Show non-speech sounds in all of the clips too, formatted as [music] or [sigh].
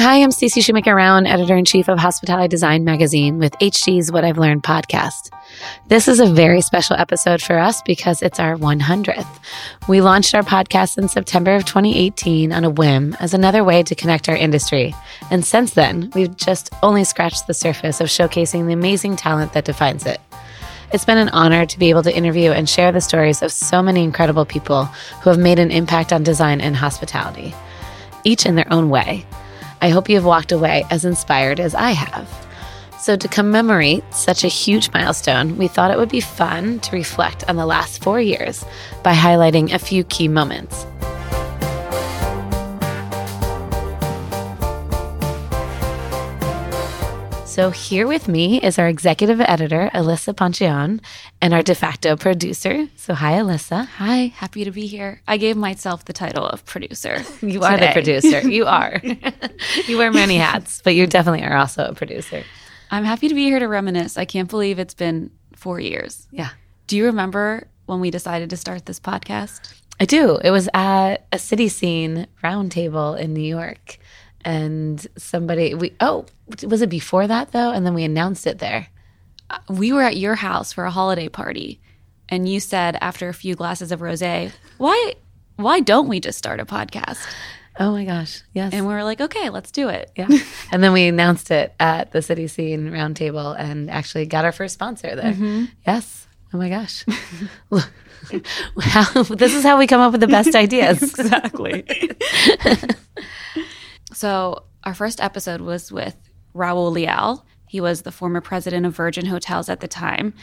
Hi, I'm Stacy Shoemaker Rauen, editor in chief of Hospitality Design Magazine with HD's What I've Learned podcast. This is a very special episode for us because it's our 100th. We launched our podcast in September of 2018 on a whim as another way to connect our industry. And since then, we've just only scratched the surface of showcasing the amazing talent that defines it. It's been an honor to be able to interview and share the stories of so many incredible people who have made an impact on design and hospitality, each in their own way. I hope you have walked away as inspired as I have. So, to commemorate such a huge milestone, we thought it would be fun to reflect on the last four years by highlighting a few key moments. So, here with me is our executive editor, Alissa Ponchione, and our de facto producer. So, hi, Alyssa. Hi, happy to be here. I gave myself the title of producer. [laughs] You are the producer. You [laughs] are. you wear many hats, but you definitely are also a producer. I'm happy to be here to reminisce. I can't believe it's been four years. Yeah. Do you remember when we decided to start this podcast? I do. It was at a CitySCENE roundtable in New York and somebody we oh was it before that though? And then we announced it there. Uh, we were at your house for a holiday party. And you said after a few glasses of rosé why why don't we just start a podcast? Oh my gosh yes. And we were like okay let's do it. Yeah. [laughs] And then we announced it at the CitySCENE roundtable and actually got our first sponsor there. Mm-hmm. yes. Oh my gosh. [laughs] How, this is how we come up with the best [laughs] ideas. Exactly so, our first episode was with Raul Leal. He was the former president of Virgin Hotels at the time.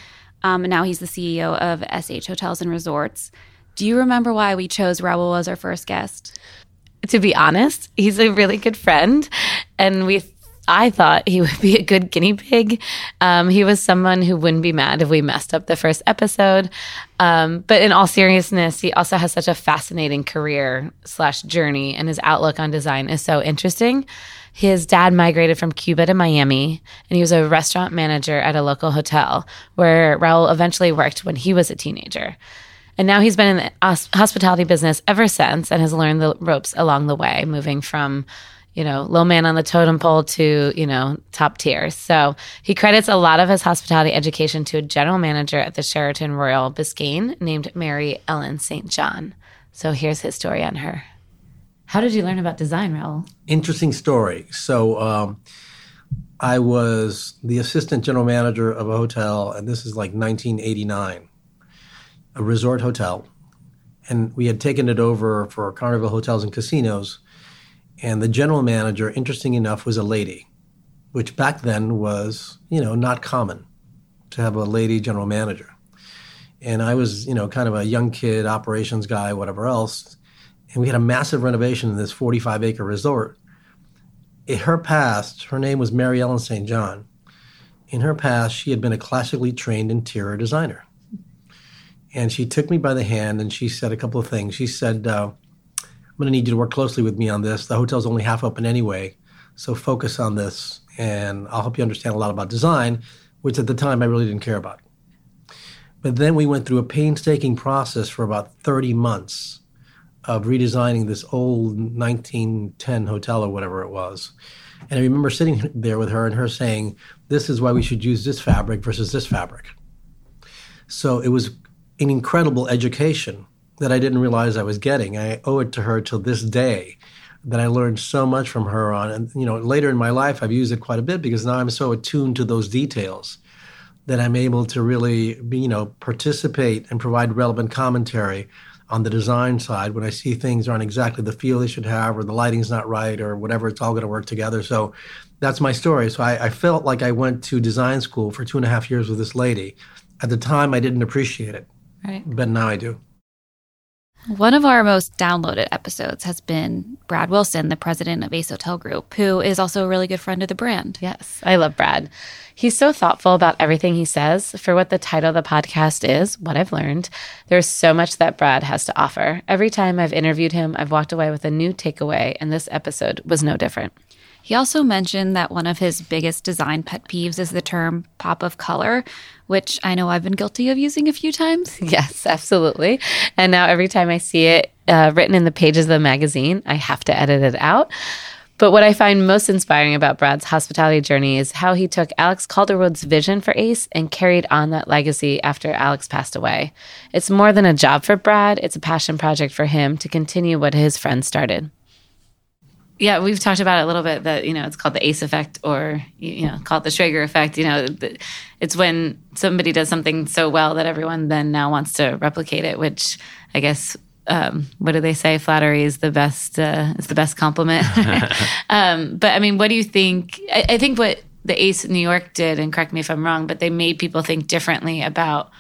Um, and now he's the CEO of SH Hotels and Resorts. Do you remember why we chose Raul as our first guest? To be honest, he's a really good friend. And we I thought he would be a good guinea pig. Um, he was someone who wouldn't be mad if we messed up the first episode. Um, but in all seriousness, he also has such a fascinating career slash journey, and his outlook on design is so interesting. His dad migrated from Cuba to Miami, and he was a restaurant manager at a local hotel where Raul eventually worked when he was a teenager. And now he's been in the hospitality business ever since and has learned the ropes along the way, moving from you know, low man on the totem pole to, you know, top tier. So he credits a lot of his hospitality education to a general manager at the Sheraton Royal Biscayne named Mary Ellen St. John. So here's his story on her. How did you learn about design, Raul? Interesting story. So um, I was the assistant general manager of a hotel, and this is like 1989, a resort hotel. And we had taken it over for Carnival Hotels and Casinos and the general manager, interesting enough, was a lady, which back then was, you know, not common to have a lady general manager. And I was, you know, kind of a young kid, operations guy, whatever else. And we had a massive renovation in this 45 acre resort. In her past, her name was Mary Ellen St. John. In her past, she had been a classically trained interior designer. And she took me by the hand and she said a couple of things. She said, uh, I'm going to need you to work closely with me on this. The hotel's only half open anyway, so focus on this, and I'll help you understand a lot about design, which at the time I really didn't care about. But then we went through a painstaking process for about 30 months of redesigning this old 1910 hotel or whatever it was. And I remember sitting there with her and her saying, This is why we should use this fabric versus this fabric. So it was an incredible education that I didn't realize I was getting. I owe it to her till this day that I learned so much from her on. And, you know, later in my life, I've used it quite a bit because now I'm so attuned to those details that I'm able to really, be, you know, participate and provide relevant commentary on the design side when I see things aren't exactly the feel they should have or the lighting's not right or whatever, it's all going to work together. So that's my story. So I, I felt like I went to design school for two and a half years with this lady. At the time, I didn't appreciate it. Right. But now I do. One of our most downloaded episodes has been Brad Wilson, the president of Ace Hotel Group, who is also a really good friend of the brand. Yes, I love Brad. He's so thoughtful about everything he says. For what the title of the podcast is, What I've Learned, there's so much that Brad has to offer. Every time I've interviewed him, I've walked away with a new takeaway, and this episode was no different. He also mentioned that one of his biggest design pet peeves is the term pop of color, which I know I've been guilty of using a few times. [laughs] Yes, absolutely. And now every time I see it uh, written in the pages of the magazine, I have to edit it out. But what I find most inspiring about Brad's hospitality journey is how he took Alex Calderwood's vision for Ace and carried on that legacy after Alex passed away. It's more than a job for Brad, it's a passion project for him to continue what his friends started. Yeah, we've talked about it a little bit that, you know, it's called the ACE effect or, you know, call it the Schrager effect. You know, it's when somebody does something so well that everyone then now wants to replicate it, which I guess um, what do they say? Flattery is the best uh, is the best compliment. [laughs] [laughs] um, but I mean, what do you think? I, I, think what the Ace in New York did, and correct me if I'm wrong, but they made people think differently about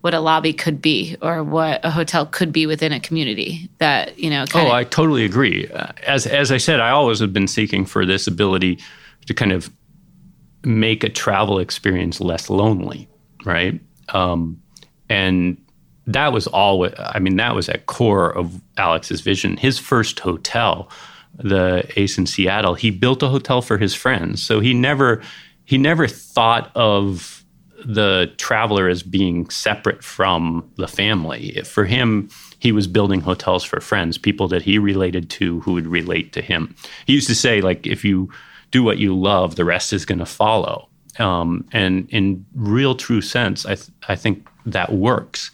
what a lobby could be or what a hotel could be within a community. That you know. oh, of, I totally agree. Uh, as as I said, I always have been seeking for this ability to kind of make a travel experience less lonely, right? Um, and that was all i mean that was at core of alex's vision his first hotel the ace in seattle he built a hotel for his friends so he never he never thought of the traveler as being separate from the family for him he was building hotels for friends people that he related to who would relate to him he used to say like if you do what you love the rest is going to follow um, and in real true sense I, th- I think that works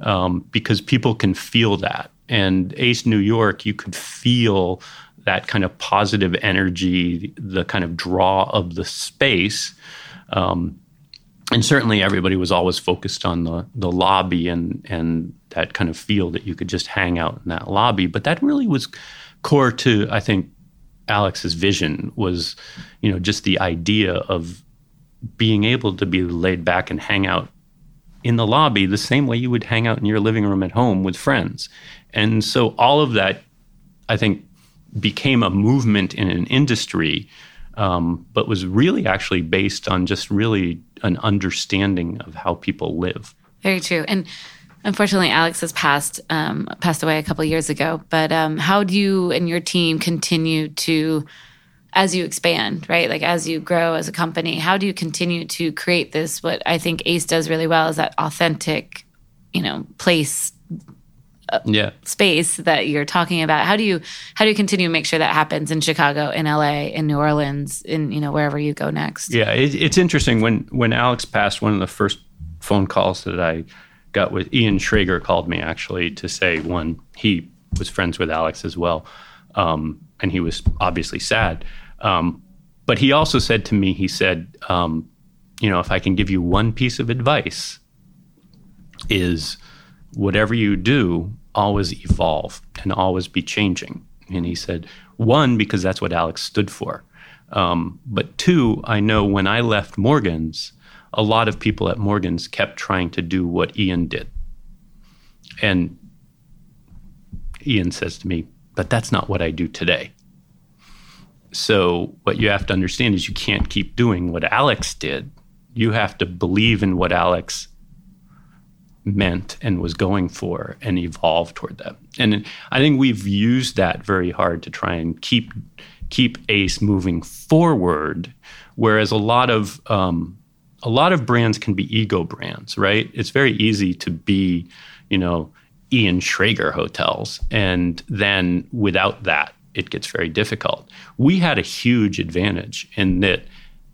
um, because people can feel that. And Ace New York, you could feel that kind of positive energy, the kind of draw of the space. Um, and certainly everybody was always focused on the, the lobby and, and that kind of feel that you could just hang out in that lobby. But that really was core to, I think, Alex's vision was, you know, just the idea of being able to be laid back and hang out in the lobby the same way you would hang out in your living room at home with friends. And so all of that, I think, became a movement in an industry, um, but was really actually based on just really an understanding of how people live. Very true. And unfortunately, Alex has passed um, passed away a couple years ago. But um, how do you and your team continue to as you expand, right? Like as you grow as a company, how do you continue to create this? What I think Ace does really well is that authentic, you know, place, yeah, space that you're talking about. How do you how do you continue to make sure that happens in Chicago, in LA, in New Orleans, in you know wherever you go next? Yeah, it, it's interesting when when Alex passed. One of the first phone calls that I got with Ian Schrager called me actually to say one he was friends with Alex as well, um, and he was obviously sad. Um, but he also said to me, he said, um, you know, if I can give you one piece of advice, is whatever you do, always evolve and always be changing. And he said, one, because that's what Alex stood for. Um, but two, I know when I left Morgan's, a lot of people at Morgan's kept trying to do what Ian did. And Ian says to me, but that's not what I do today. So, what you have to understand is you can't keep doing what Alex did. You have to believe in what Alex meant and was going for and evolve toward that. And I think we've used that very hard to try and keep keep Ace moving forward. Whereas a lot of um, a lot of brands can be ego brands, right? It's very easy to be, you know, Ian Schrager hotels, and then without that, it gets very difficult. We had a huge advantage in that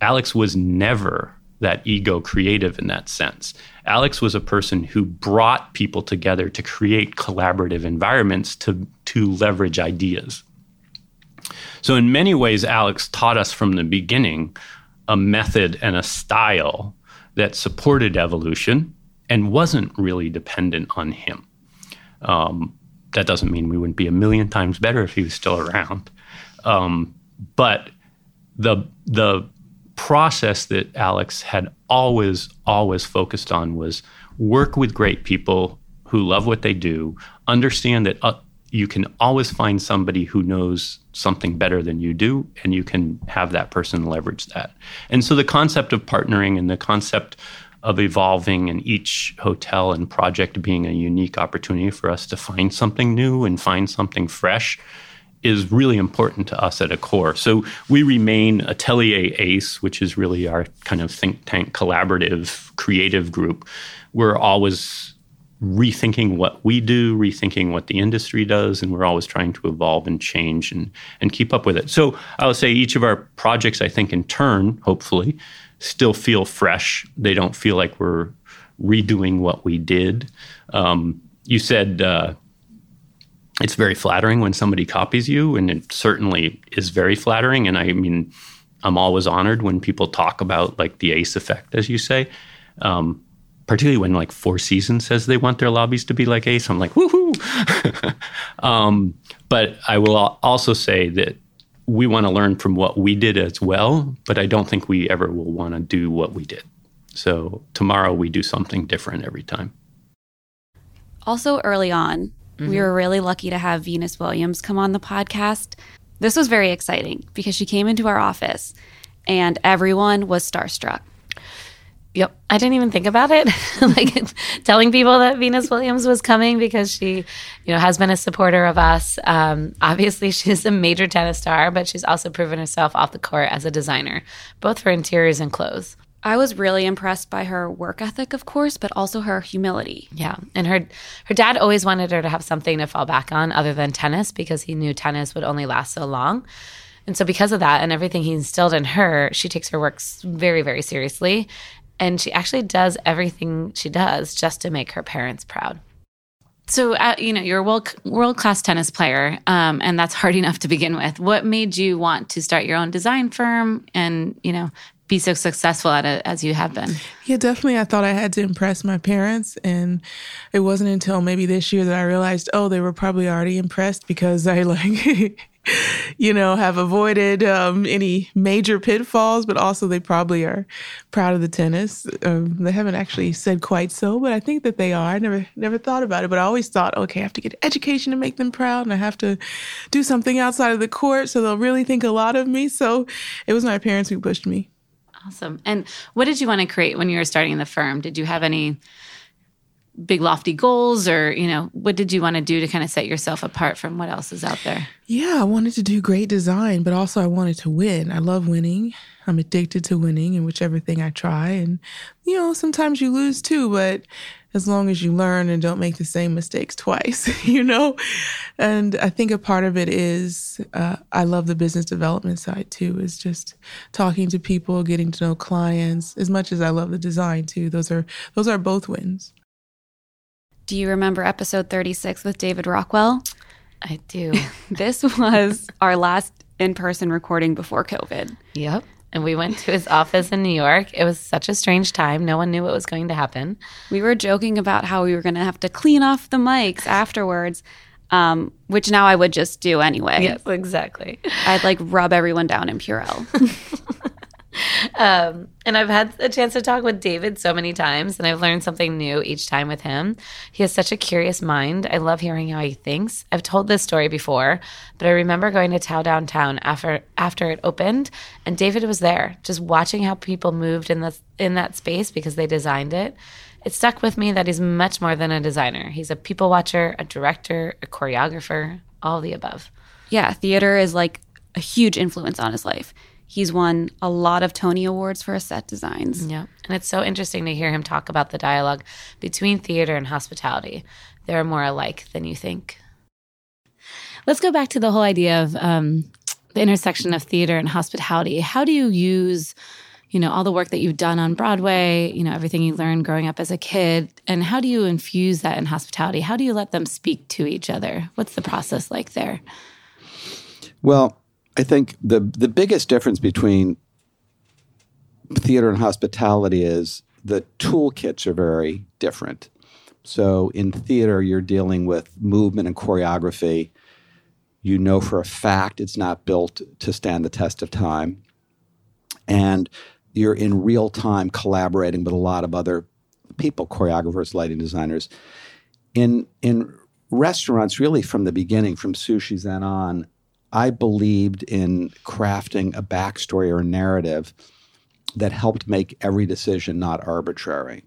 Alex was never that ego creative in that sense. Alex was a person who brought people together to create collaborative environments to, to leverage ideas. So, in many ways, Alex taught us from the beginning a method and a style that supported evolution and wasn't really dependent on him. Um, that doesn't mean we wouldn't be a million times better if he was still around. Um, but the the process that Alex had always always focused on was work with great people who love what they do, understand that uh, you can always find somebody who knows something better than you do, and you can have that person leverage that. And so the concept of partnering and the concept of evolving and each hotel and project being a unique opportunity for us to find something new and find something fresh is really important to us at a core. So we remain Atelier ACE, which is really our kind of think tank collaborative creative group. We're always rethinking what we do, rethinking what the industry does, and we're always trying to evolve and change and and keep up with it. So I would say each of our projects, I think, in turn, hopefully, still feel fresh. They don't feel like we're redoing what we did. Um, you said uh, it's very flattering when somebody copies you, and it certainly is very flattering. And I mean, I'm always honored when people talk about like the ACE effect, as you say. Um, particularly when like Four Seasons says they want their lobbies to be like Ace. I'm like, woohoo! [laughs] um, but I will also say that we want to learn from what we did as well, but I don't think we ever will want to do what we did. So tomorrow we do something different every time. Also, early on, mm-hmm. we were really lucky to have Venus Williams come on the podcast. This was very exciting because she came into our office and everyone was starstruck. Yep. I didn't even think about it. [laughs] like telling people that Venus Williams was coming because she, you know, has been a supporter of us. Um, obviously, [laughs] she's a major tennis star, but she's also proven herself off the court as a designer, both for interiors and clothes. I was really impressed by her work ethic, of course, but also her humility. Yeah, and her her dad always wanted her to have something to fall back on other than tennis because he knew tennis would only last so long. And so, because of that and everything he instilled in her, she takes her work very, very seriously and she actually does everything she does just to make her parents proud. So, uh, you know, you're a world world class tennis player, um, and that's hard [laughs] enough to begin with. What made you want to start your own design firm, and you know, be so successful at it as you have been? Yeah, definitely. I thought I had to impress my parents. And it wasn't until maybe this year that I realized, oh, they were probably already impressed because I [laughs] like you know, have avoided um, any major pitfalls, but also they probably are proud of the tennis. Um, they haven't actually said quite so, but I think that they are. I never never thought about it, but I always thought, okay, I have to get education to make them proud, and I have to do something outside of the court so they'll really think a lot of me. So it was my parents who pushed me. Awesome. And what did you want to create when you were starting the firm? Did you have any big lofty goals or you know what did you want to do to kind of set yourself apart from what else is out there yeah i wanted to do great design but also i wanted to win i love winning i'm addicted to winning in whichever thing i try and you know sometimes you lose too but as long as you learn and don't make the same mistakes twice [laughs] you know and i think a part of it is uh, i love the business development side too is just talking to people getting to know clients as much as i love the design too those are those are both wins do you remember episode 36 with David Rockwell? I do. [laughs] this was our last in person recording before COVID. Yep. And we went to his office in New York. It was such a strange time. No one knew what was going to happen. We were joking about how we were going to have to clean off the mics afterwards, um, which now I would just do anyway. Yes, exactly. I'd like rub everyone down in Purell. [laughs] Um, and I've had a chance to talk with David so many times, and I've learned something new each time with him. He has such a curious mind. I love hearing how he thinks. I've told this story before, but I remember going to Tao downtown after after it opened, and David was there, just watching how people moved in the in that space because they designed it. It stuck with me that he's much more than a designer. He's a people watcher, a director, a choreographer, all the above. Yeah, theater is like a huge influence on his life. He's won a lot of Tony Awards for his set designs. Yeah. And it's so interesting to hear him talk about the dialogue between theater and hospitality. They're more alike than you think. Let's go back to the whole idea of um, the intersection of theater and hospitality. How do you use, you know, all the work that you've done on Broadway, you know, everything you learned growing up as a kid, and how do you infuse that in hospitality? How do you let them speak to each other? What's the process like there? Well, I think the the biggest difference between theater and hospitality is the toolkits are very different. So in theater, you're dealing with movement and choreography. You know for a fact it's not built to stand the test of time. And you're in real time collaborating with a lot of other people, choreographers, lighting designers. In in restaurants, really from the beginning, from sushi's zen on, I believed in crafting a backstory or a narrative that helped make every decision not arbitrary.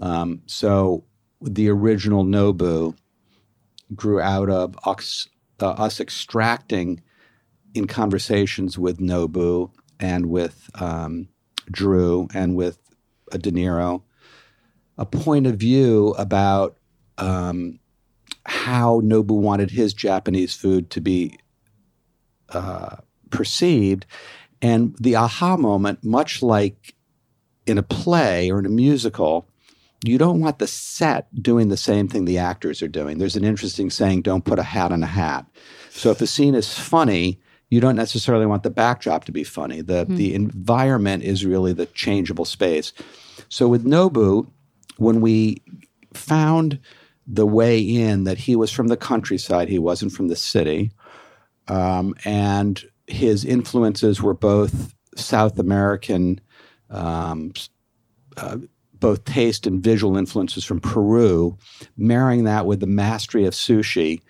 Um, so the original Nobu grew out of us, uh, us, extracting in conversations with Nobu and with um, Drew and with uh, De Niro a point of view about um, how Nobu wanted his Japanese food to be uh, perceived. And the aha moment, much like in a play or in a musical, you don't want the set doing the same thing the actors are doing. There's an interesting saying, don't put a hat on a hat. So if a scene is funny, you don't necessarily want the backdrop to be funny. The mm. the environment is really the changeable space. So with Nobu, when we found the way in that he was from the countryside, he wasn't from the city, um, and his influences were both South American, um, uh, both taste and visual influences from Peru, marrying that with the mastery of sushi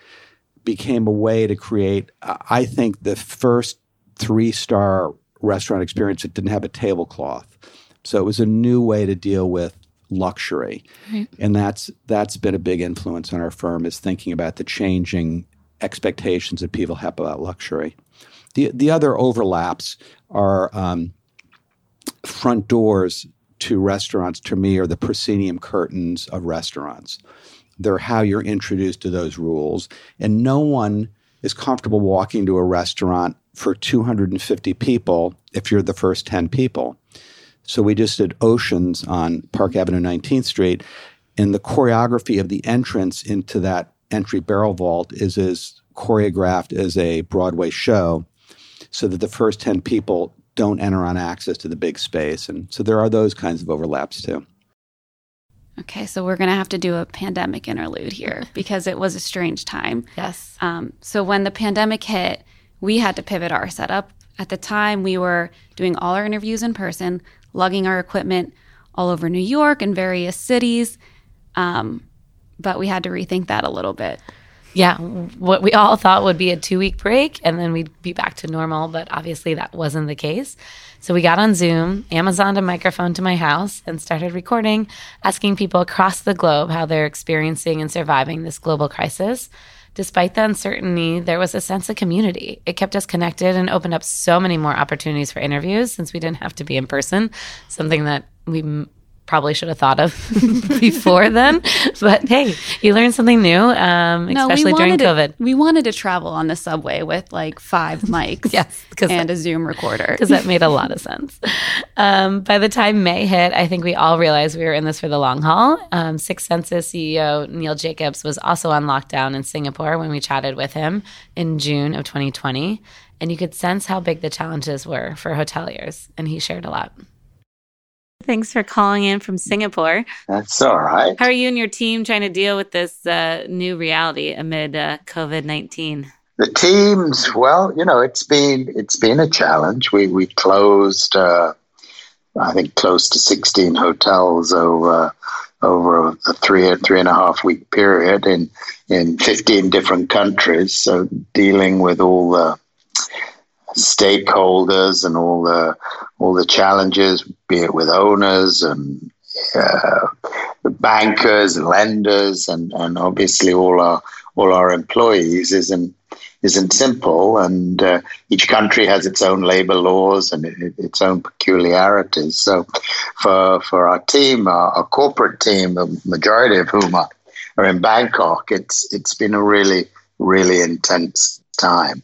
became a way to create, I think, the first three star restaurant experience that didn't have a tablecloth. So it was a new way to deal with luxury. Right. And that's that's been a big influence on our firm is thinking about the changing expectations that people have about luxury. The the other overlaps are um, front doors to restaurants. To me, are the proscenium curtains of restaurants. They're how you're introduced to those rules, and no one is comfortable walking to a restaurant for 250 people if you're the first 10 people. So we just did Oceans on Park Avenue 19th Street, and the choreography of the entrance into that entry barrel vault is as choreographed as a Broadway show so that the first 10 people don't enter on access to the big space. And so there are those kinds of overlaps too. Okay, so we're going to have to do a pandemic interlude here [laughs] because it was a strange time. Yes. Um, so when the pandemic hit, we had to pivot our setup. At the time, we were doing all our interviews in person, lugging our equipment all over New York and various cities. Um, but we had to rethink that a little bit yeah, what we all thought would be a two week break and then we'd be back to normal, but obviously that wasn't the case. So we got on Zoom, Amazoned a microphone to my house, and started recording, asking people across the globe how they're experiencing and surviving this global crisis. Despite the uncertainty, there was a sense of community. It kept us connected and opened up so many more opportunities for interviews since we didn't have to be in person, something that we probably should have thought of [laughs] before then. But hey, you learn something new, um, no, especially during COVID. we wanted to travel on the subway with like five [laughs] mics yes, and that, a Zoom recorder. [laughs] Because that made a lot of sense. Um, by the time May hit, I think we all realized we were in this for the long haul. Um, Six Senses CEO Neil Jacobs was also on lockdown in Singapore when we chatted with him in June of 2020. And you could sense how big the challenges were for hoteliers. And he shared a lot. Thanks for calling in from Singapore. That's all right. How are you and your team trying to deal with this uh, new reality amid uh, COVID nineteen? The teams, well, you know, it's been it's been a challenge. We we closed, uh, I think, close to sixteen hotels over over a three three and a half week period in in fifteen different countries. So dealing with all the stakeholders and all the all the challenges, be it with owners and uh, bankers and lenders and, and obviously all our all our employees isn't isn't simple. And uh, each country has its own labor laws and it, its own peculiarities. So for for our team our, our, corporate team the majority of whom are, are in Bangkok it's it's been a really really intense time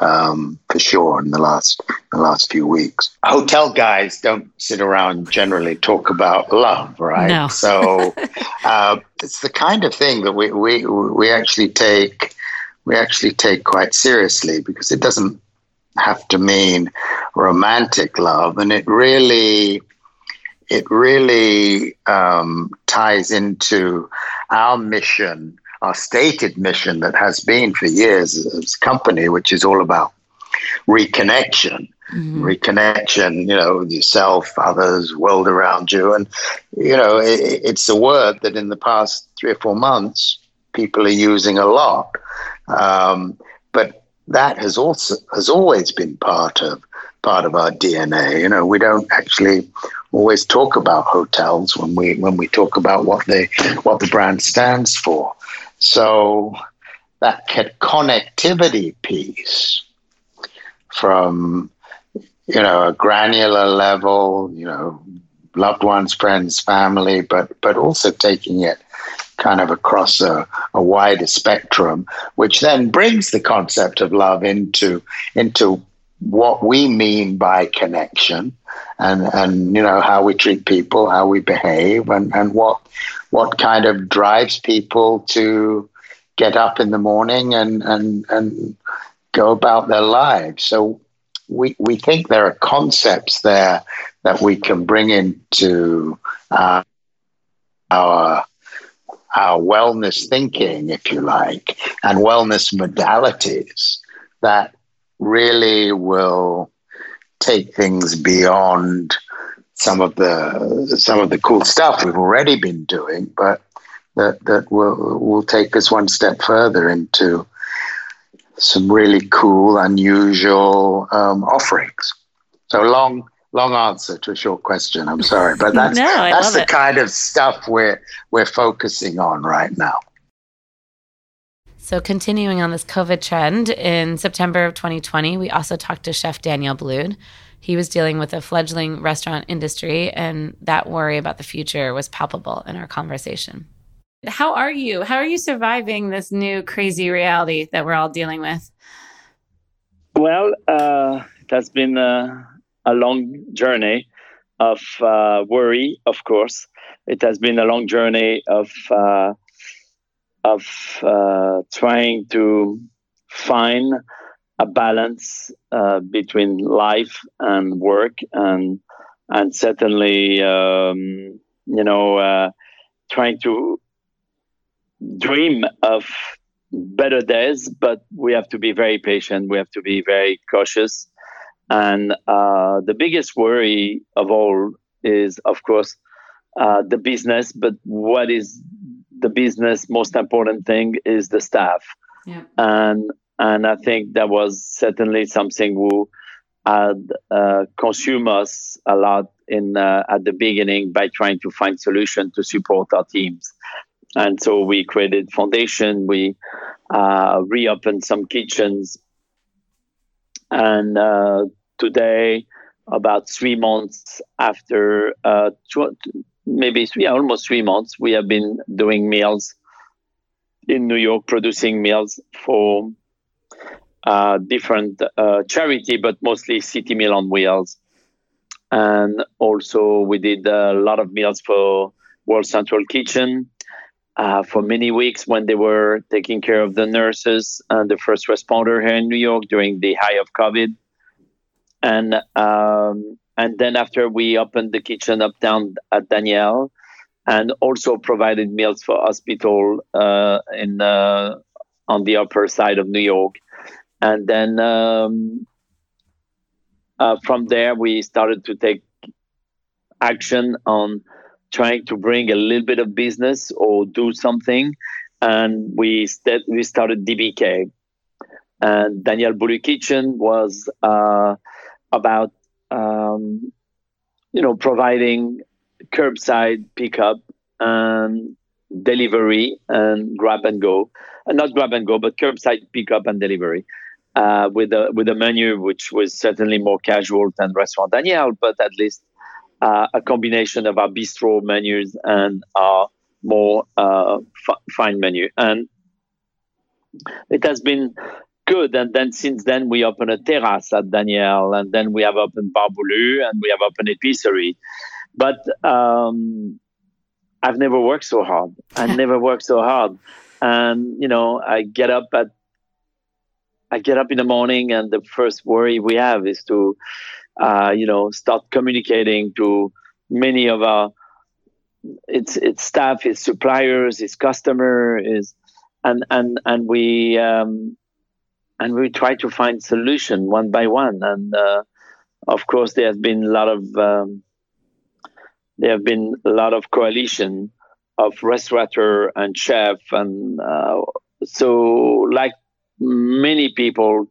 um, for sure in the last the last few weeks. Hotel guys don't sit around generally talk about love, right? No. so [laughs] uh, it's the kind of thing that we, we we actually take we actually take quite seriously because it doesn't have to mean romantic love, and it really it really um, ties into our mission our stated mission that has been for years as a company, which is all about reconnection. Mm-hmm. Reconnection, you know, with yourself, others, world around you. And, you know, it, it's a word that in the past three or four months people are using a lot. Um, but that has also has always been part of part of our DNA. You know, we don't actually always talk about hotels when we when we talk about what they what the brand stands for. So that connectivity piece from you know a granular level, you know, loved ones, friends, family, but but also taking it kind of across a, a wider spectrum, which then brings the concept of love into into what we mean by connection and and you know how we treat people how we behave and and what what kind of drives people to get up in the morning and and and go about their lives. So we we think there are concepts there that we can bring into uh, our our wellness thinking, if you like, and wellness modalities that really will take things beyond some of the some of the cool stuff we've already been doing, but that that will will take us one step further into some really cool, unusual um, offerings. So long long answer to a short question. I'm sorry, but [laughs] that's no, that's the it. kind of stuff we're we're focusing on right now. So, continuing on this COVID trend, in September of 2020, we also talked to Chef Daniel Boulud. He was dealing with a fledgling restaurant industry, and that worry about the future was palpable in our conversation. How are you? How are you surviving this new crazy reality that we're all dealing with? Well, uh, it has been uh, a long journey of uh, worry, of course. It has been a long journey of uh, of uh, trying to find a balance uh, between life and work, and and certainly, um, you know, uh, trying to dream of better days, but we have to be very patient. We have to be very cautious and uh, the biggest worry of all is, of course, uh, the business. But what is the business most important thing is the staff. Yeah. And and I think that was certainly something who had uh, consumed us a lot in uh, at the beginning by trying to find solution to support our teams. And so we created foundation. We uh, reopened some kitchens and uh, today, about three months after, uh, tw- maybe three, almost three months, we have been doing meals in New York, producing meals for uh, different uh, charity, but mostly City Meal on Wheels. And also, we did a lot of meals for World Central Kitchen uh, for many weeks when they were taking care of the nurses and the first responder here in New York during the high of COVID. And um, and then after we opened the kitchen uptown at Daniel, and also provided meals for hospital uh, in uh, on the upper side of New York. And then um, uh, from there, we started to take action on trying to bring a little bit of business or do something. And we, st- we started DBK. And Daniel Boulud Kitchen was uh, about, um, you know, providing curbside pickup and delivery and grab and go, and not grab and go, but curbside pickup and delivery. Uh, with a with a menu which was certainly more casual than Restaurant Daniel, but at least uh, a combination of our bistro menus and our more uh, f- fine menu. And it has been good. And then since then, we opened a terrace at Daniel, and then we have opened Bar Boulud, and we have opened a pizzeria. But um, I've never worked so hard. I [laughs] never worked so hard. And you know, I get up at I get up in the morning, and the first worry we have is to uh, you know, start communicating to many of our its its staff, its suppliers, its customer, is and and and we um, and we try to find solution one by one. And uh, of course, there has been a lot of um, there have been a lot of coalition of restaurateur and chef, and uh, so like many people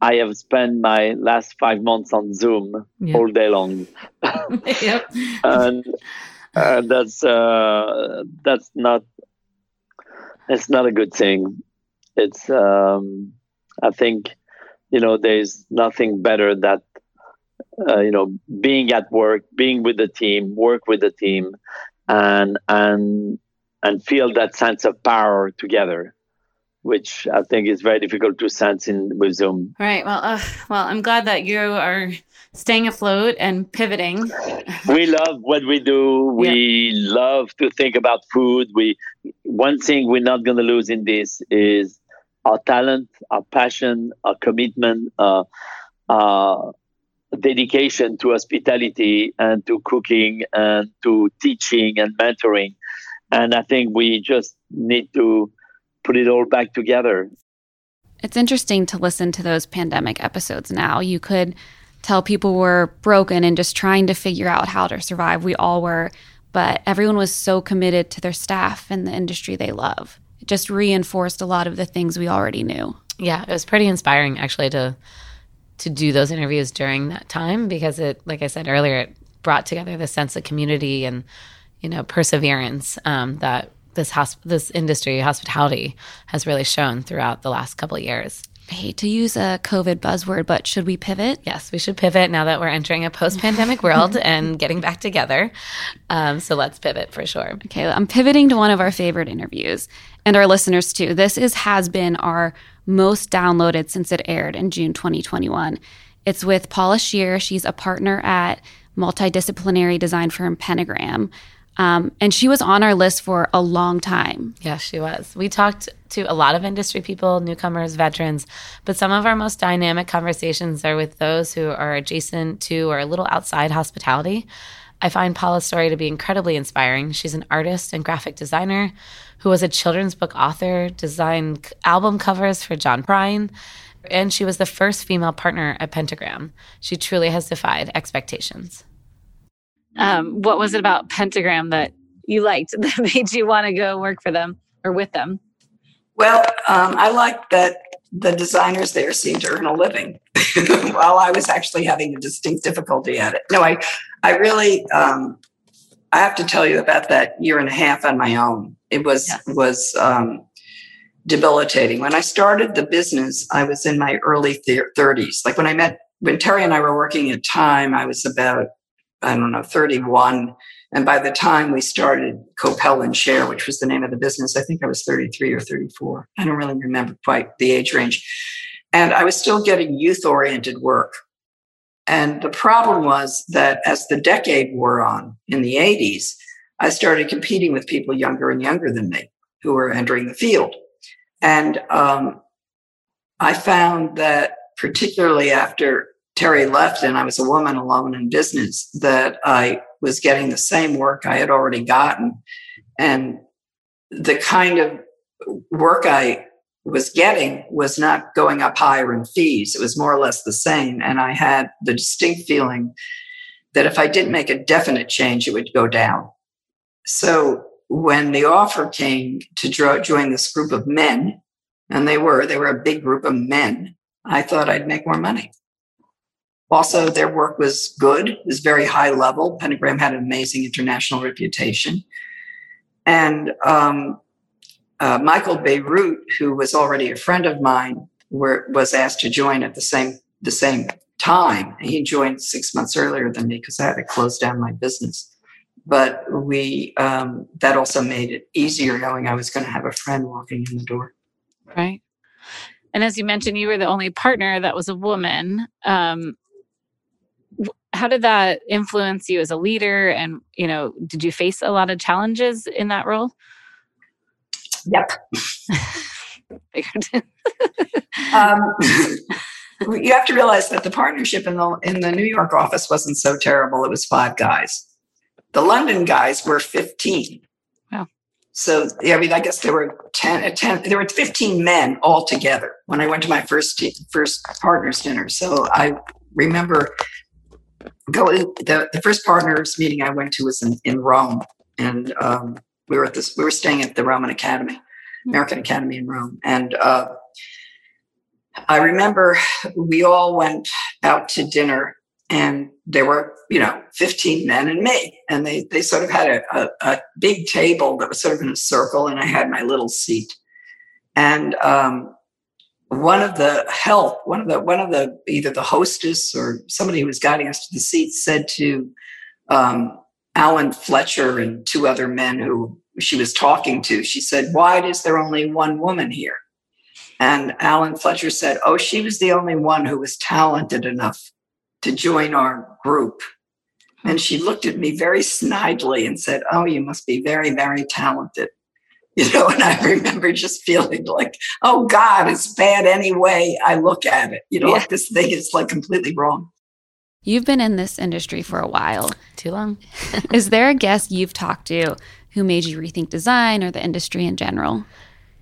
I have spent my last five months on Zoom yeah. all day long. [laughs] yep. [laughs] and uh, that's uh, that's not it's not a good thing. It's um, I think you know there's nothing better that uh, you know being at work, being with the team, work with the team, and and and feel that sense of power together which I think is very difficult to sense in with Zoom. Right. Well, uh, well, I'm glad that you are staying afloat and pivoting. we love what we do. We yeah. love to think about food. We one thing we're not going to lose in this is our talent, our passion, our commitment, uh, our dedication to hospitality and to cooking and to teaching and mentoring. And I think we just need to put it all back together. It's interesting to listen to those pandemic episodes now. You could tell people were broken and just trying to figure out how to survive. We all were, but everyone was so committed to their staff and the industry they love. It just reinforced a lot of the things we already knew. Yeah, it was pretty inspiring actually to to do those interviews during that time because it like I said earlier, it brought together the sense of community and you know perseverance um, that this hosp- this industry, hospitality, has really shown throughout the last couple of years. I hate to use a COVID buzzword, but should we pivot? Yes, we should pivot now that we're entering a post pandemic [laughs] world and getting back together. Um, so let's pivot for sure. Okay, I'm pivoting to one of our favorite interviews and our listeners too. This is has been our most downloaded since it aired in June 2021. It's with Paula Scher. She's a partner at multidisciplinary design firm Pentagram. Um, and she was on our list for a long time. Yeah, she was. We talked to a lot of industry people, newcomers, veterans, but some of our most dynamic conversations are with those who are adjacent to or a little outside hospitality. I find Paula's story to be incredibly inspiring. She's an artist and graphic designer who was a children's book author, designed album covers for John Prine, and she was the first female partner at Pentagram. She truly has defied expectations um, what was it about Pentagram that you liked [laughs] that made you want to go work for them or with them? Well, um, I liked that the designers there seemed to earn a living [laughs] while I was actually having a distinct difficulty at it. No, I, I really, um, I have to tell you about that year and a half on my own. It was yes. was um, debilitating. When I started the business, I was in my early thirties. Like when I met when Terry and I were working at Time, I was about I don't know, 31. And by the time we started Koppel and Scher, which was the name of the business, I think I was 33 or 34. I don't really remember quite the age range. And I was still getting youth oriented work. And the problem was that as the decade wore on in the 80s, I started competing with people younger and younger than me who were entering the field. And um, I found that, particularly after Terry left and I was a woman alone in business, that I was getting the same work I had already gotten. And the kind of work I was getting was not going up higher in fees. It was more or less the same. And I had the distinct feeling that if I didn't make a definite change, it would go down. So when the offer came to join this group of men, and they were, they were a big group of men, I thought I'd make more money. Also, their work was good, it was very high level. Pentagram had an amazing international reputation. And um, uh, Michael Bierut, who was already a friend of mine, were, was asked to join at the same the same time. He joined six months earlier than me because I had to close down my business. But we um, that also made it easier knowing I was going to have a friend walking in the door. Right. And as you mentioned, you were the only partner that was a woman. Um, how did that influence you as a leader? And you know did you face a lot of challenges in that role? Yep. [laughs] [laughs] Um, you have to realize that the partnership in the in the new york office wasn't so terrible. It was five guys. The london guys were 15 wow. So yeah, I mean, I guess there were 10, 10 there were 15 men all together when I went to my first first partners dinner. So I remember going the, the first partners meeting I went to was in, in Rome, and um, we were at this we were staying at the Roman Academy, American Academy in Rome, and uh, I remember we all went out to dinner, and there were you know 15 men and me, and they they sort of had a, a, a big table that was sort of in a circle, and I had my little seat, and um, one of the help, one of the one of the either the hostess or somebody who was guiding us to the seats said to um, Alan Fletcher and two other men who she was talking to, she said, Why is there only one woman here? And Alan Fletcher said, Oh, she was the only one who was talented enough to join our group. And she looked at me very snidely and said, Oh, you must be very, very talented. [laughs] You know, and I remember just feeling like, oh God, it's bad any way I look at it. You know, Yeah. like this thing is like completely wrong. You've been in this industry for a while. Too long. [laughs] Is there a guest you've talked to who made you rethink design or the industry in general?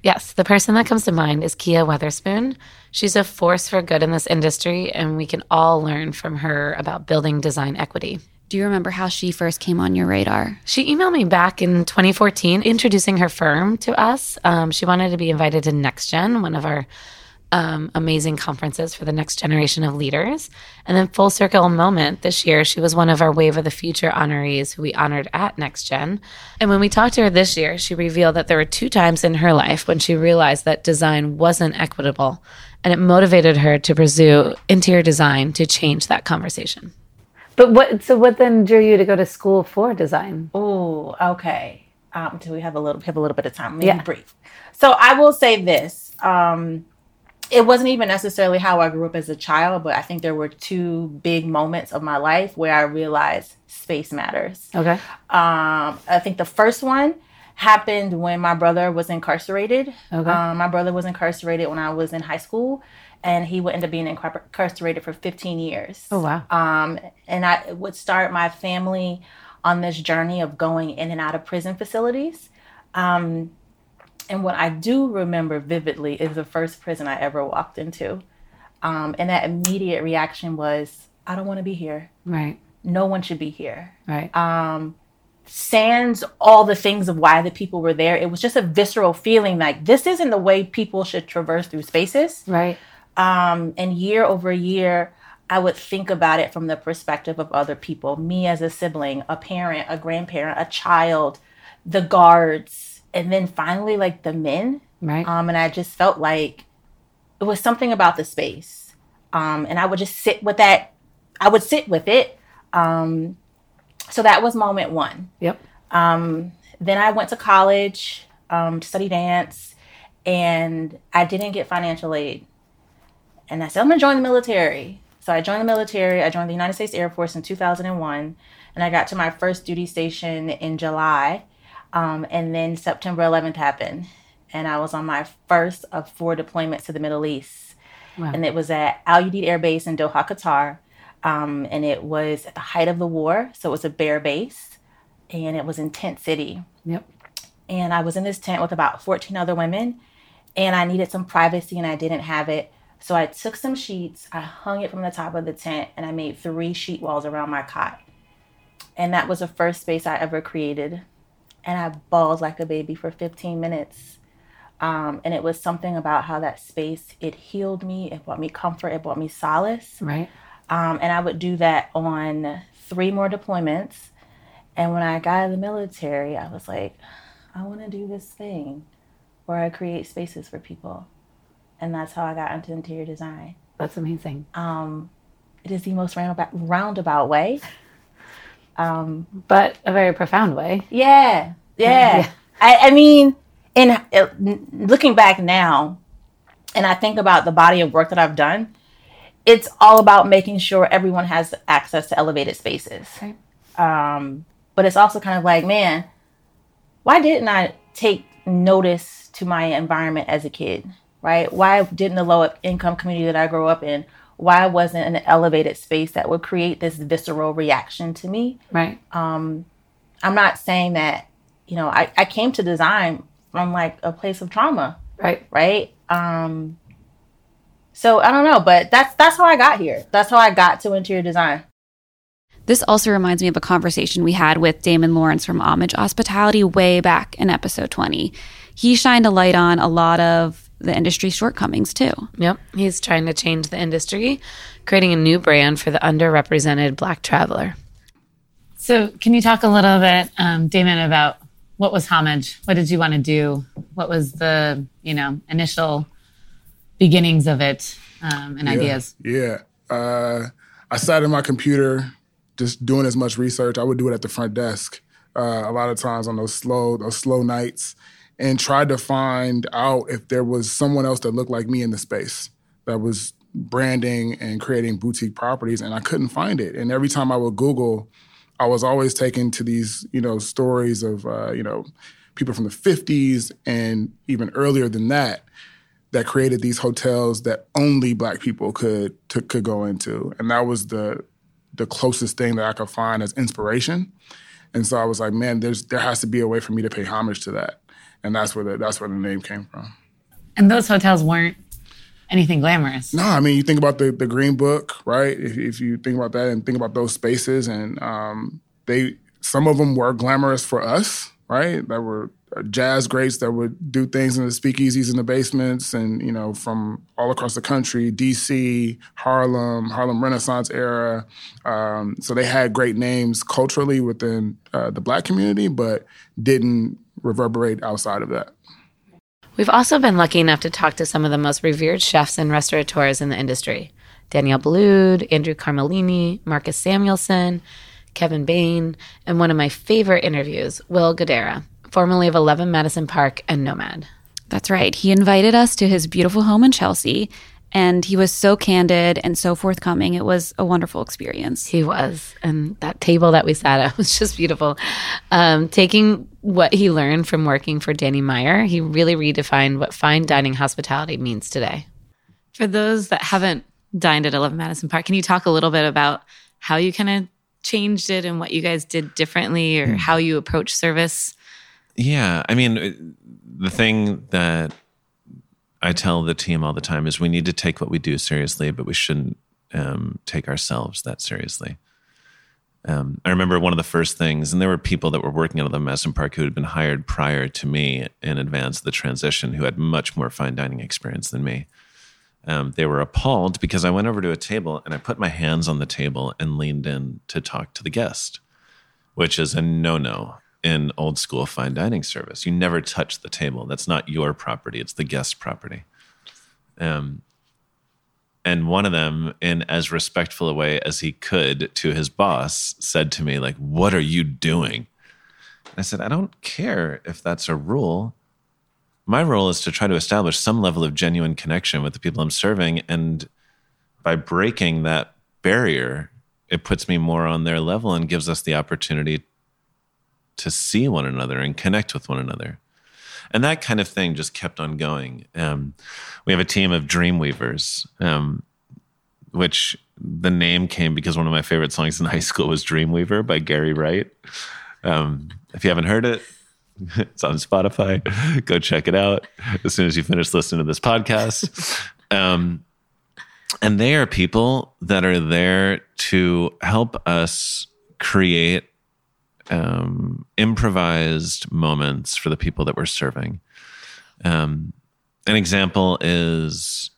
Yes, the person that comes to mind is Kia Weatherspoon. She's a force for good in this industry, and we can all learn from her about building design equity. Do you remember how she first came on your radar? She emailed me back in 2014 introducing her firm to us. Um, she wanted to be invited to NextGen, one of our um, amazing conferences for the next generation of leaders. And then, full circle moment this year, she was one of our Wave of the Future honorees who we honored at NextGen. And when we talked to her this year, she revealed that there were two times in her life when she realized that design wasn't equitable. And it motivated her to pursue interior design to change that conversation. But what? So what then drew you to go to school for design? Oh, okay. Um, do we have a little have a little bit of time? Maybe Yeah. brief. So I will say this. Um, it wasn't even necessarily how I grew up as a child, but I think there were two big moments of my life where I realized space matters. Okay. Um, I think the first one happened when my brother was incarcerated. Okay. Um, my brother was incarcerated when I was in high school, and he would end up being incarcerated for 15 years. Oh wow. Um, and I would start my family on this journey of going in and out of prison facilities. Um, and what I do remember vividly is the first prison I ever walked into. Um, and that immediate reaction was, I don't want to be here. Right. No one should be here. Right. Sans all the things of why the people were there, it was just a visceral feeling like this isn't the way people should traverse through spaces. Right. um, and year over year i would think about it from the perspective of other people me as a sibling a parent a grandparent a child the guards and then finally like the men. Right. um, and i just felt like it was something about the space. Um, and i would just sit with that i would sit with it. Um, so that was moment one Yep. um, then I went to college um, to study dance, and I didn't get financial aid. And I said, I'm going to join the military. So I joined the military. I joined the United States Air Force in 2001, and I got to my first duty station in July. Um, and then September 11th happened, and I was on my first of four deployments to the Middle East. Wow. And it was at Al Udeid Air Base in Doha, Qatar. Um, and it was at the height of the war. So it was a bare base and it was in Tent City. Yep. And I was in this tent with about 14 other women, and I needed some privacy and I didn't have it. So I took some sheets, I hung it from the top of the tent, and I made three sheet walls around my cot. And that was the first space I ever created. And I bawled like a baby for 15 minutes. Um, and it was something about how that space it healed me, it brought me comfort, it brought me solace. Right. Um, and I would do that on three more deployments. And when I got out of the military, I was like, I want to do this thing where I create spaces for people. And that's how I got into interior design. That's amazing. Um, it is the most roundabout, roundabout way. Um, But a very profound way. yeah, yeah. Yeah. I, I mean, in uh, looking back now, and I think about the body of work that I've done, it's all about making sure everyone has access to elevated spaces. Right. Um, but it's also kind of like, man, why didn't I take notice to my environment as a kid? Right? Why didn't the low income community that I grew up in? Why wasn't an elevated space that would create this visceral reaction to me? Right. um, I'm not saying that, you know, I, I came to design from like a place of trauma, Right. right? Um, so I don't know, but that's that's how I got here. That's how I got to interior design. This also reminds me of a conversation we had with Damon Lawrence from Homage Hospitality way back in episode 20. He shined a light on a lot of the industry shortcomings too. Yep. He's trying to change the industry, creating a new brand for the underrepresented Black traveler. So, can you talk a little bit, um, Damon, about what was homage? What did you want to do? What was the you know initial beginnings of it um, and Yeah, ideas? Yeah. Uh, I sat at my computer just doing as much research. I would do it at the front desk. uh, a lot of times on those slow those slow nights, and tried to find out if there was someone else that looked like me in the space that was branding and creating boutique properties, and I couldn't find it. And every time I would Google, I was always taken to these you know stories of uh, you know people from the 50s and even earlier than that that created these hotels that only black people could to, could go into. And that was the the closest thing that I could find as inspiration. And so I was like man there's there has to be a way for me to pay homage to that. And that's where the, that's where the name came from. And those hotels weren't anything glamorous. no I mean you think about the the green book right? If, if you think about that and think about those spaces and um, they some of them were glamorous for us right? That were jazz greats that would do things in the speakeasies in the basements and you know from all across the country dc harlem harlem renaissance era. Um, so they had great names culturally within uh, the black community but didn't reverberate outside of that. We've also been lucky enough to talk to some of the most revered chefs and restaurateurs in the industry. Daniel Boulud, Andrew Carmellini, Marcus Samuelsson, Kevin Bain, and one of my favorite interviews, Will Guidara, formerly of 11 Madison Park and Nomad. That's right. He invited us to his beautiful home in Chelsea, and he was so candid and so forthcoming. It was a wonderful experience. He was. And that table that we sat at [laughs] was just beautiful. Um, taking what he learned from working for Danny Meyer, he really redefined what fine dining hospitality means today. For those that haven't dined at 11 Madison Park, can you talk a little bit about how you kind of changed it and what you guys did differently or how you approach service? Yeah, I mean, the thing that I tell the team all the time is we need to take what we do seriously, but we shouldn't um, take ourselves that seriously. Um, I remember one of the first things, and there were people that were working out of the Madison Park who had been hired prior to me in advance of the transition who had much more fine dining experience than me. Um, they were appalled because I went over to a table and I put my hands on the table and leaned in to talk to the guest, which is a no no in old school fine dining service. You never touch the table. That's not your property, it's the guest's property. Um, and one of them, in as respectful a way as he could to his boss, said to me, like, what are you doing? I said, I don't care if that's a rule. My role is to try to establish some level of genuine connection with the people I'm serving. And by breaking that barrier, it puts me more on their level and gives us the opportunity to see one another and connect with one another. And that kind of thing just kept on going. Um, we have a team of Dreamweavers, um, which the name came because one of my favorite songs in [laughs] high school was Dreamweaver by Gary Wright. Um, if you haven't heard it, [laughs] it's on Spotify. [laughs] Go check it out as soon as you finish listening to this podcast. Um, and they are people that are there to help us create um, improvised moments for the people that we're serving. Um, an example is,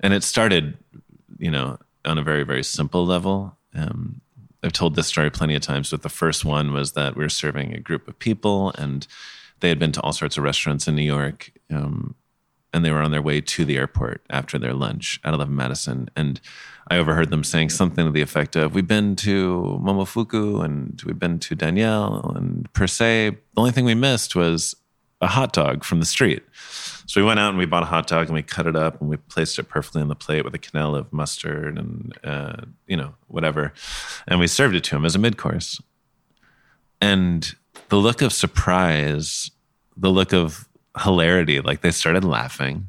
and it started, you know, on a very, very simple level. Um, I've told this story plenty of times, but the first one was that we were serving a group of people and they had been to all sorts of restaurants in New York. Um, and they were on their way to the airport after their lunch at 11 Madison. And I overheard them saying something to the effect of, We've been to Momofuku and we've been to Daniel and per se. The only thing we missed was a hot dog from the street. So we went out and we bought a hot dog and we cut it up and we placed it perfectly on the plate with a quenelle of mustard and, uh, you know, whatever. And we served it to him as a mid course. And the look of surprise, the look of hilarity, like they started laughing.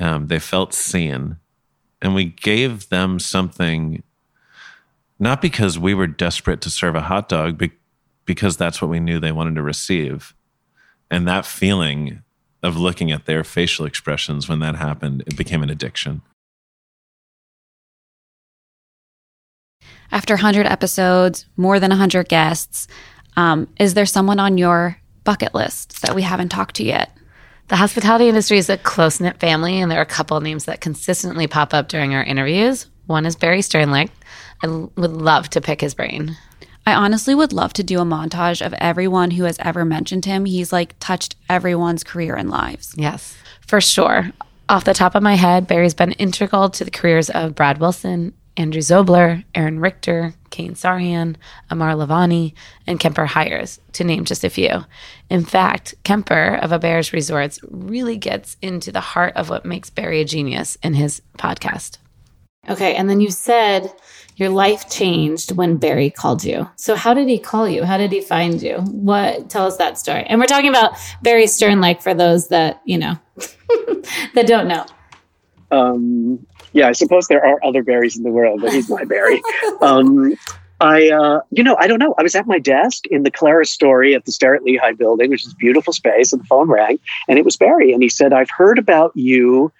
Um, they felt seen. And we gave them something, not because we were desperate to serve a hot dog, but because that's what we knew they wanted to receive. And that feeling of looking at their facial expressions when that happened, it became an addiction. After 100 episodes, more than 100 guests, um, is there someone on your bucket list that we haven't talked to yet? The hospitality industry is a close knit family, and there are a couple of names that consistently pop up during our interviews. One is Barry Sternlicht. I would love to pick his brain. I honestly would love to do a montage of everyone who has ever mentioned him. He's like touched everyone's career and lives. Yes, for sure. Off the top of my head, Barry's been integral to the careers of Brad Wilson, Andrew Zobler, Aaron Richter, Kane Sarhan, Amar Lalvani, and Kemper Hyers, to name just a few. In fact, Kemper of Auberge Resorts really gets into the heart of what makes Barry a genius in his podcast. Okay, and then you said your life changed when Barry called you. So how did he call you? How did he find you? What tell us that story. And we're talking about Barry Sternlicht for those that, you know, [laughs] that don't know. Um, yeah, I suppose there are other Barrys in the world, but he's my Barry. [laughs] Um, I, uh, you know, I don't know. I was at my desk in the Clara Story at the Starrett Lehigh building, which is a beautiful space, and the phone rang, and it was Barry. And he said, I've heard about you.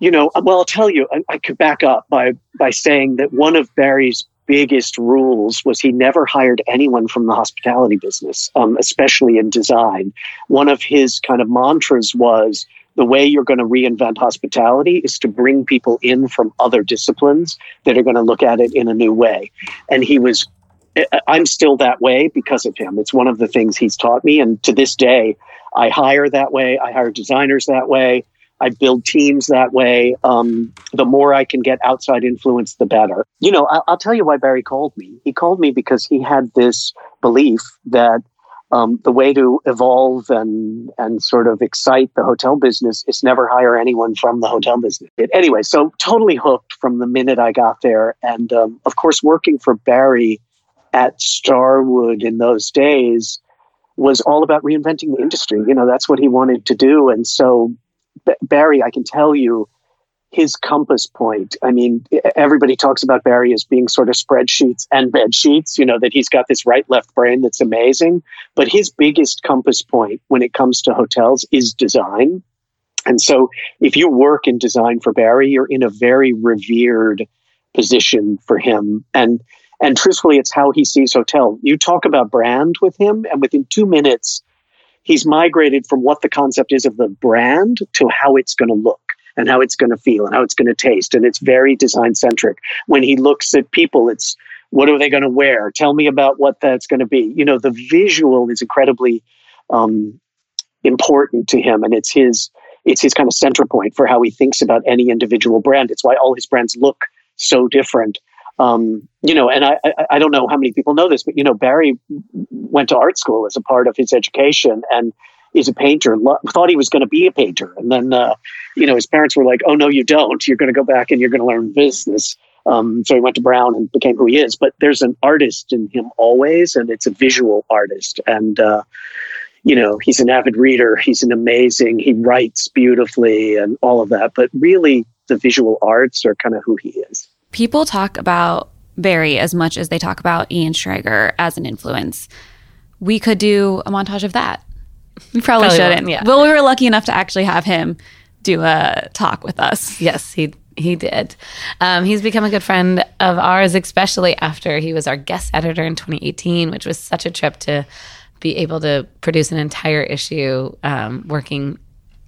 You know, well, I'll tell you, I, I could back up by, by saying that one of Barry's biggest rules was he never hired anyone from the hospitality business, um, especially in design. One of his kind of mantras was, the way you're going to reinvent hospitality is to bring people in from other disciplines that are going to look at it in a new way. And he was, I'm still that way because of him. It's one of the things he's taught me. And to this day, I hire that way. I hire designers that way. I build teams that way. Um, the more I can get outside influence, the better. You know, I'll, I'll tell you why Barry called me. He called me because he had this belief that um, the way to evolve and and sort of excite the hotel business is never hire anyone from the hotel business. Anyway, so totally hooked from the minute I got there, and um, of course, working for Barry at Starwood in those days was all about reinventing the industry. You know, that's what he wanted to do, and so B- Barry, I can tell you, his compass point. I mean, everybody talks about Barry as being sort of spreadsheets and bed sheets, you know, that he's got this right left brain that's amazing. But his biggest compass point when it comes to hotels is design. And so if you work in design for Barry, you're in a very revered position for him. And and truthfully, it's how he sees hotel. You talk about brand with him, and within two minutes, he's migrated from what the concept is of the brand to how it's going to look and how it's going to feel and how it's going to taste. And it's very design centric. When he looks at people, it's what are they going to wear? Tell me about what that's going to be. You know, the visual is incredibly um, important to him, and it's his it's his kind of center point for how he thinks about any individual brand. It's why all his brands look so different. Um, you know, and I, I, I don't know how many people know this, but you know, Barry went to art school as a part of his education, and is a painter. Lo- thought he was going to be a painter, and then uh, you know his parents were like, "Oh no, you don't. You're going to go back and you're going to learn business." Um, so he went to Brown and became who he is. But there's an artist in him always, and it's a visual artist. And uh, you know, he's an avid reader. He's an amazing. He writes beautifully and all of that. But really, the visual arts are kind of who he is. People talk about Barry as much as they talk about Ian Schrager as an influence. We could do a montage of that. We [laughs] probably, Probably shouldn't. yeah. Well, we were lucky enough to actually have him do a talk with us. Yes, he he did. Um, he's become a good friend of ours, especially after he was our guest editor in 2018, which was such a trip to be able to produce an entire issue, um, working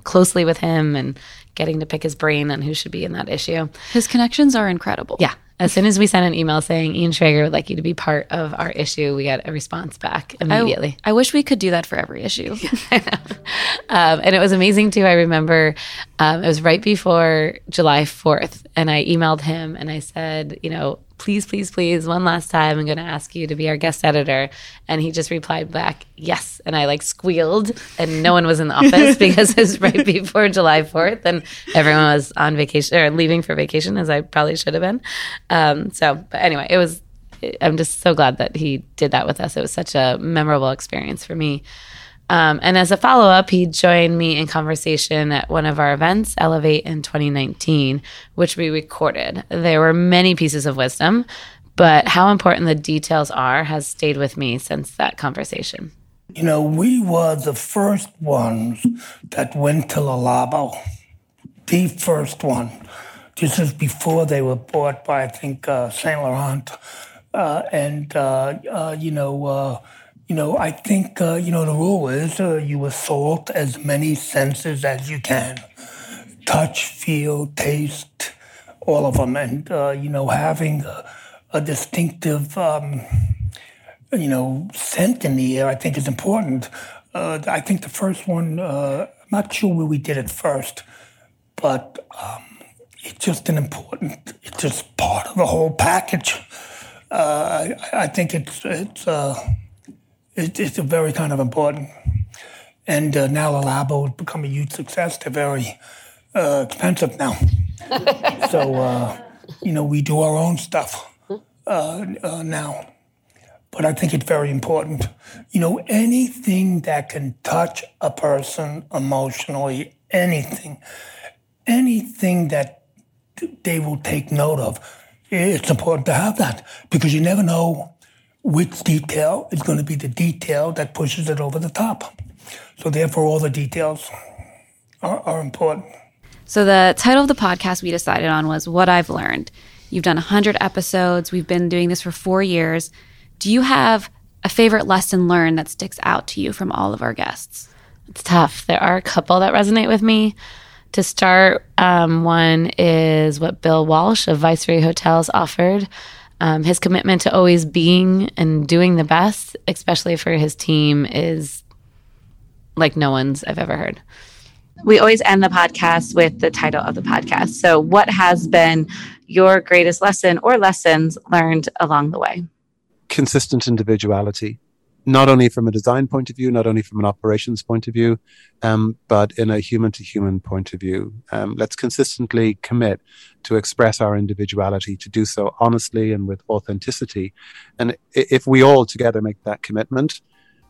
closely with him and getting to pick his brain on who should be in that issue. His connections are incredible. Yeah. As soon as we sent an email saying Ian Schrager would like you to be part of our issue, we got a response back immediately. I, I wish we could do that for every issue. [laughs] Um, and it was amazing too. I remember um, it was right before July 4th, and I emailed him and I said, you know, please, please, please, one last time, I'm going to ask you to be our guest editor. And he just replied back, yes. And I like squealed, and no one was in the [laughs] office because it was right before July 4th, and everyone was on vacation or leaving for vacation, as I probably should have been. Um, so, but anyway, it was. I'm just so glad that he did that with us. It was such a memorable experience for me. Um, and as a follow up, he joined me in conversation at one of our events, Elevate in 2019, which we recorded. There were many pieces of wisdom, but how important the details are has stayed with me since that conversation. You know, we were the first ones that went to Le Labo, the first one. This is before they were bought by, I think, uh, Saint Laurent. Uh, and, uh, uh, you know, uh, you know, I think, you know, the rule is you assault as many senses as you can touch, feel, taste, all of them. And, you know, having a, a distinctive, um, you know, scent in the air, I think is important. Uh, I think the first one, uh, I'm not sure where we did it first, but um, it's just an important, it's just part of the whole package. Uh, I, I think it's it's uh, it, it's a very kind of important. And uh, now the Labo has become a huge success. They're very uh, expensive now. [laughs] so, uh, you know, we do our own stuff uh, uh, now. But I think it's very important. You know, anything that can touch a person emotionally, anything, anything that they will take note of, it's important to have that because you never know which detail is going to be the detail that pushes it over the top. So, therefore, all the details are, are important. So, the title of the podcast we decided on was What I've Learned. You've done 100 episodes. We've been doing this for four years. Do you have a favorite lesson learned that sticks out to you from all of our guests? It's tough. There are a couple that resonate with me. To start, um, one is what Bill Walshe of Viceroy Hotels offered. Um, his commitment to always being and doing the best, especially for his team, is like no one's I've ever heard. We always end the podcast with the title of the podcast. So, what has been your greatest lesson or lessons learned along the way? Consistent individuality, not only from a design point of view, not only from an operations point of view, um, but in a human to human point of view. Um, let's consistently commit to express our individuality, to do so honestly and with authenticity. And if we all together make that commitment,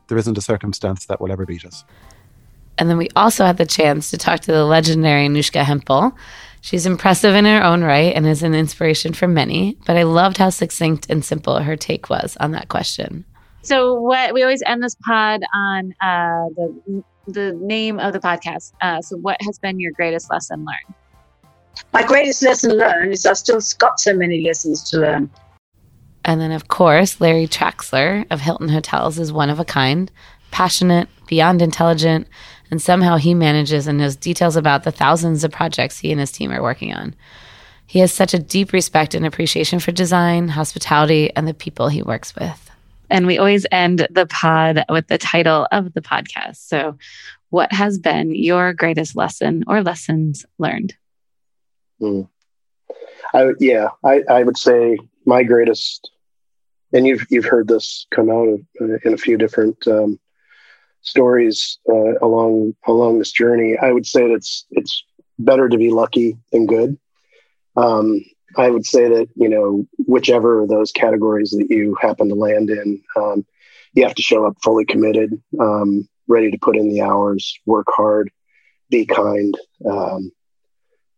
there isn't a circumstance that will ever beat us. And then we also had the chance to talk to the legendary Anouska Hempel. She's impressive in her own right and is an inspiration for many, but I loved how succinct and simple her take was on that question. So, what we always end this pod on uh, the the name of the podcast. Uh, so, what has been your greatest lesson learned? My greatest lesson learned is I've still got so many lessons to learn. And then, of course, Larry Traxler of Hilton Hotels is one of a kind, passionate, beyond intelligent, and somehow he manages and knows details about the thousands of projects he and his team are working on. He has such a deep respect and appreciation for design, hospitality, and the people he works with. And we always end the pod with the title of the podcast. So, what has been your greatest lesson or lessons learned? Mm. I, yeah, I, I would say my greatest, and you've you've heard this come out of, uh, in a few different um, stories uh, along along this journey. I would say that it's it's better to be lucky than good. Um, I would say that you know whichever of those categories that you happen to land in, um, you have to show up fully committed, um, ready to put in the hours, work hard, be kind, um,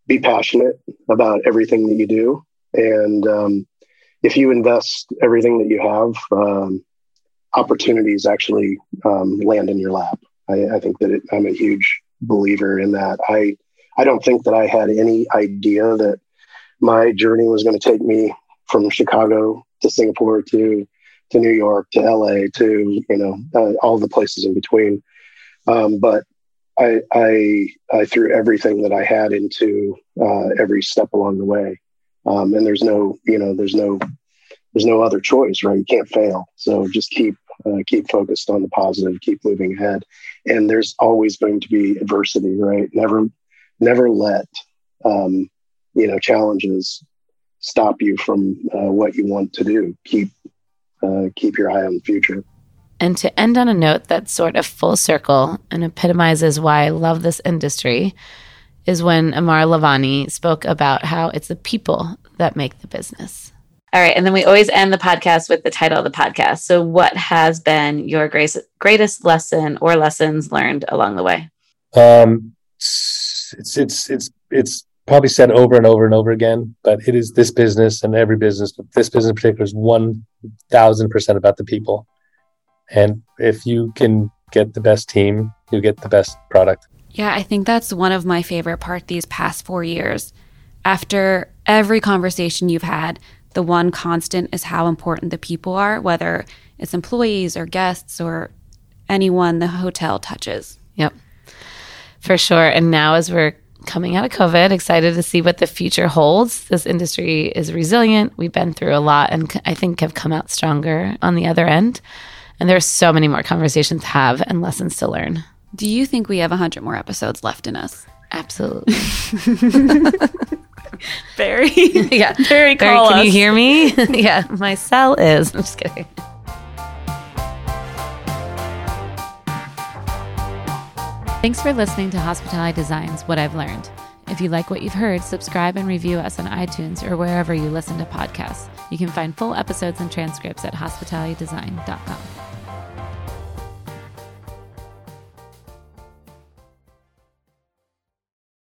be passionate about everything that you do, and um, if you invest everything that you have, um, opportunities actually um, land in your lap. I, I think that it, I'm a huge believer in that. I I don't think that I had any idea that my journey was going to take me from Chicago to Singapore to to New York to LA to you know uh, all the places in between. Um, but I, I I threw everything that I had into uh, every step along the way, um, and there's no you know there's no there's no other choice, right? You can't fail. So just keep uh, keep focused on the positive, keep moving ahead. And there's always going to be adversity, right? Never never let um, you know challenges stop you from uh, what you want to do. Keep uh, keep your eye on the future. And to end on a note that's sort of full circle and epitomizes why I love this industry is when Amar Lalvani spoke about how it's the people that make the business. All right. And then we always end the podcast with the title of the podcast. So, what has been your greatest, greatest lesson or lessons learned along the way? Um, it's, it's, it's, it's probably said over and over and over again, but it is this business and every business, but this business in particular is 1000% about the people. And if you can get the best team, you get the best product. Yeah, I think that's one of my favorite part these past four years. After every conversation you've had, the one constant is how important the people are, whether it's employees or guests or anyone the hotel touches. Yep. For sure. And now, as we're coming out of COVID, excited to see what the future holds. This industry is resilient. We've been through a lot and I think have come out stronger on the other end. And there's so many more conversations to have and lessons to learn. Do you think we have 100 more episodes left in us? Absolutely. [laughs] [laughs] Barry. yeah. Barry, Barry, can us. you hear me? [laughs] yeah, my cell is. I'm just kidding. Thanks for listening to Hospitality Designs What I've Learned. If you like what you've heard, subscribe and review us on iTunes or wherever you listen to podcasts. You can find full episodes and transcripts at hospitalitydesign.com.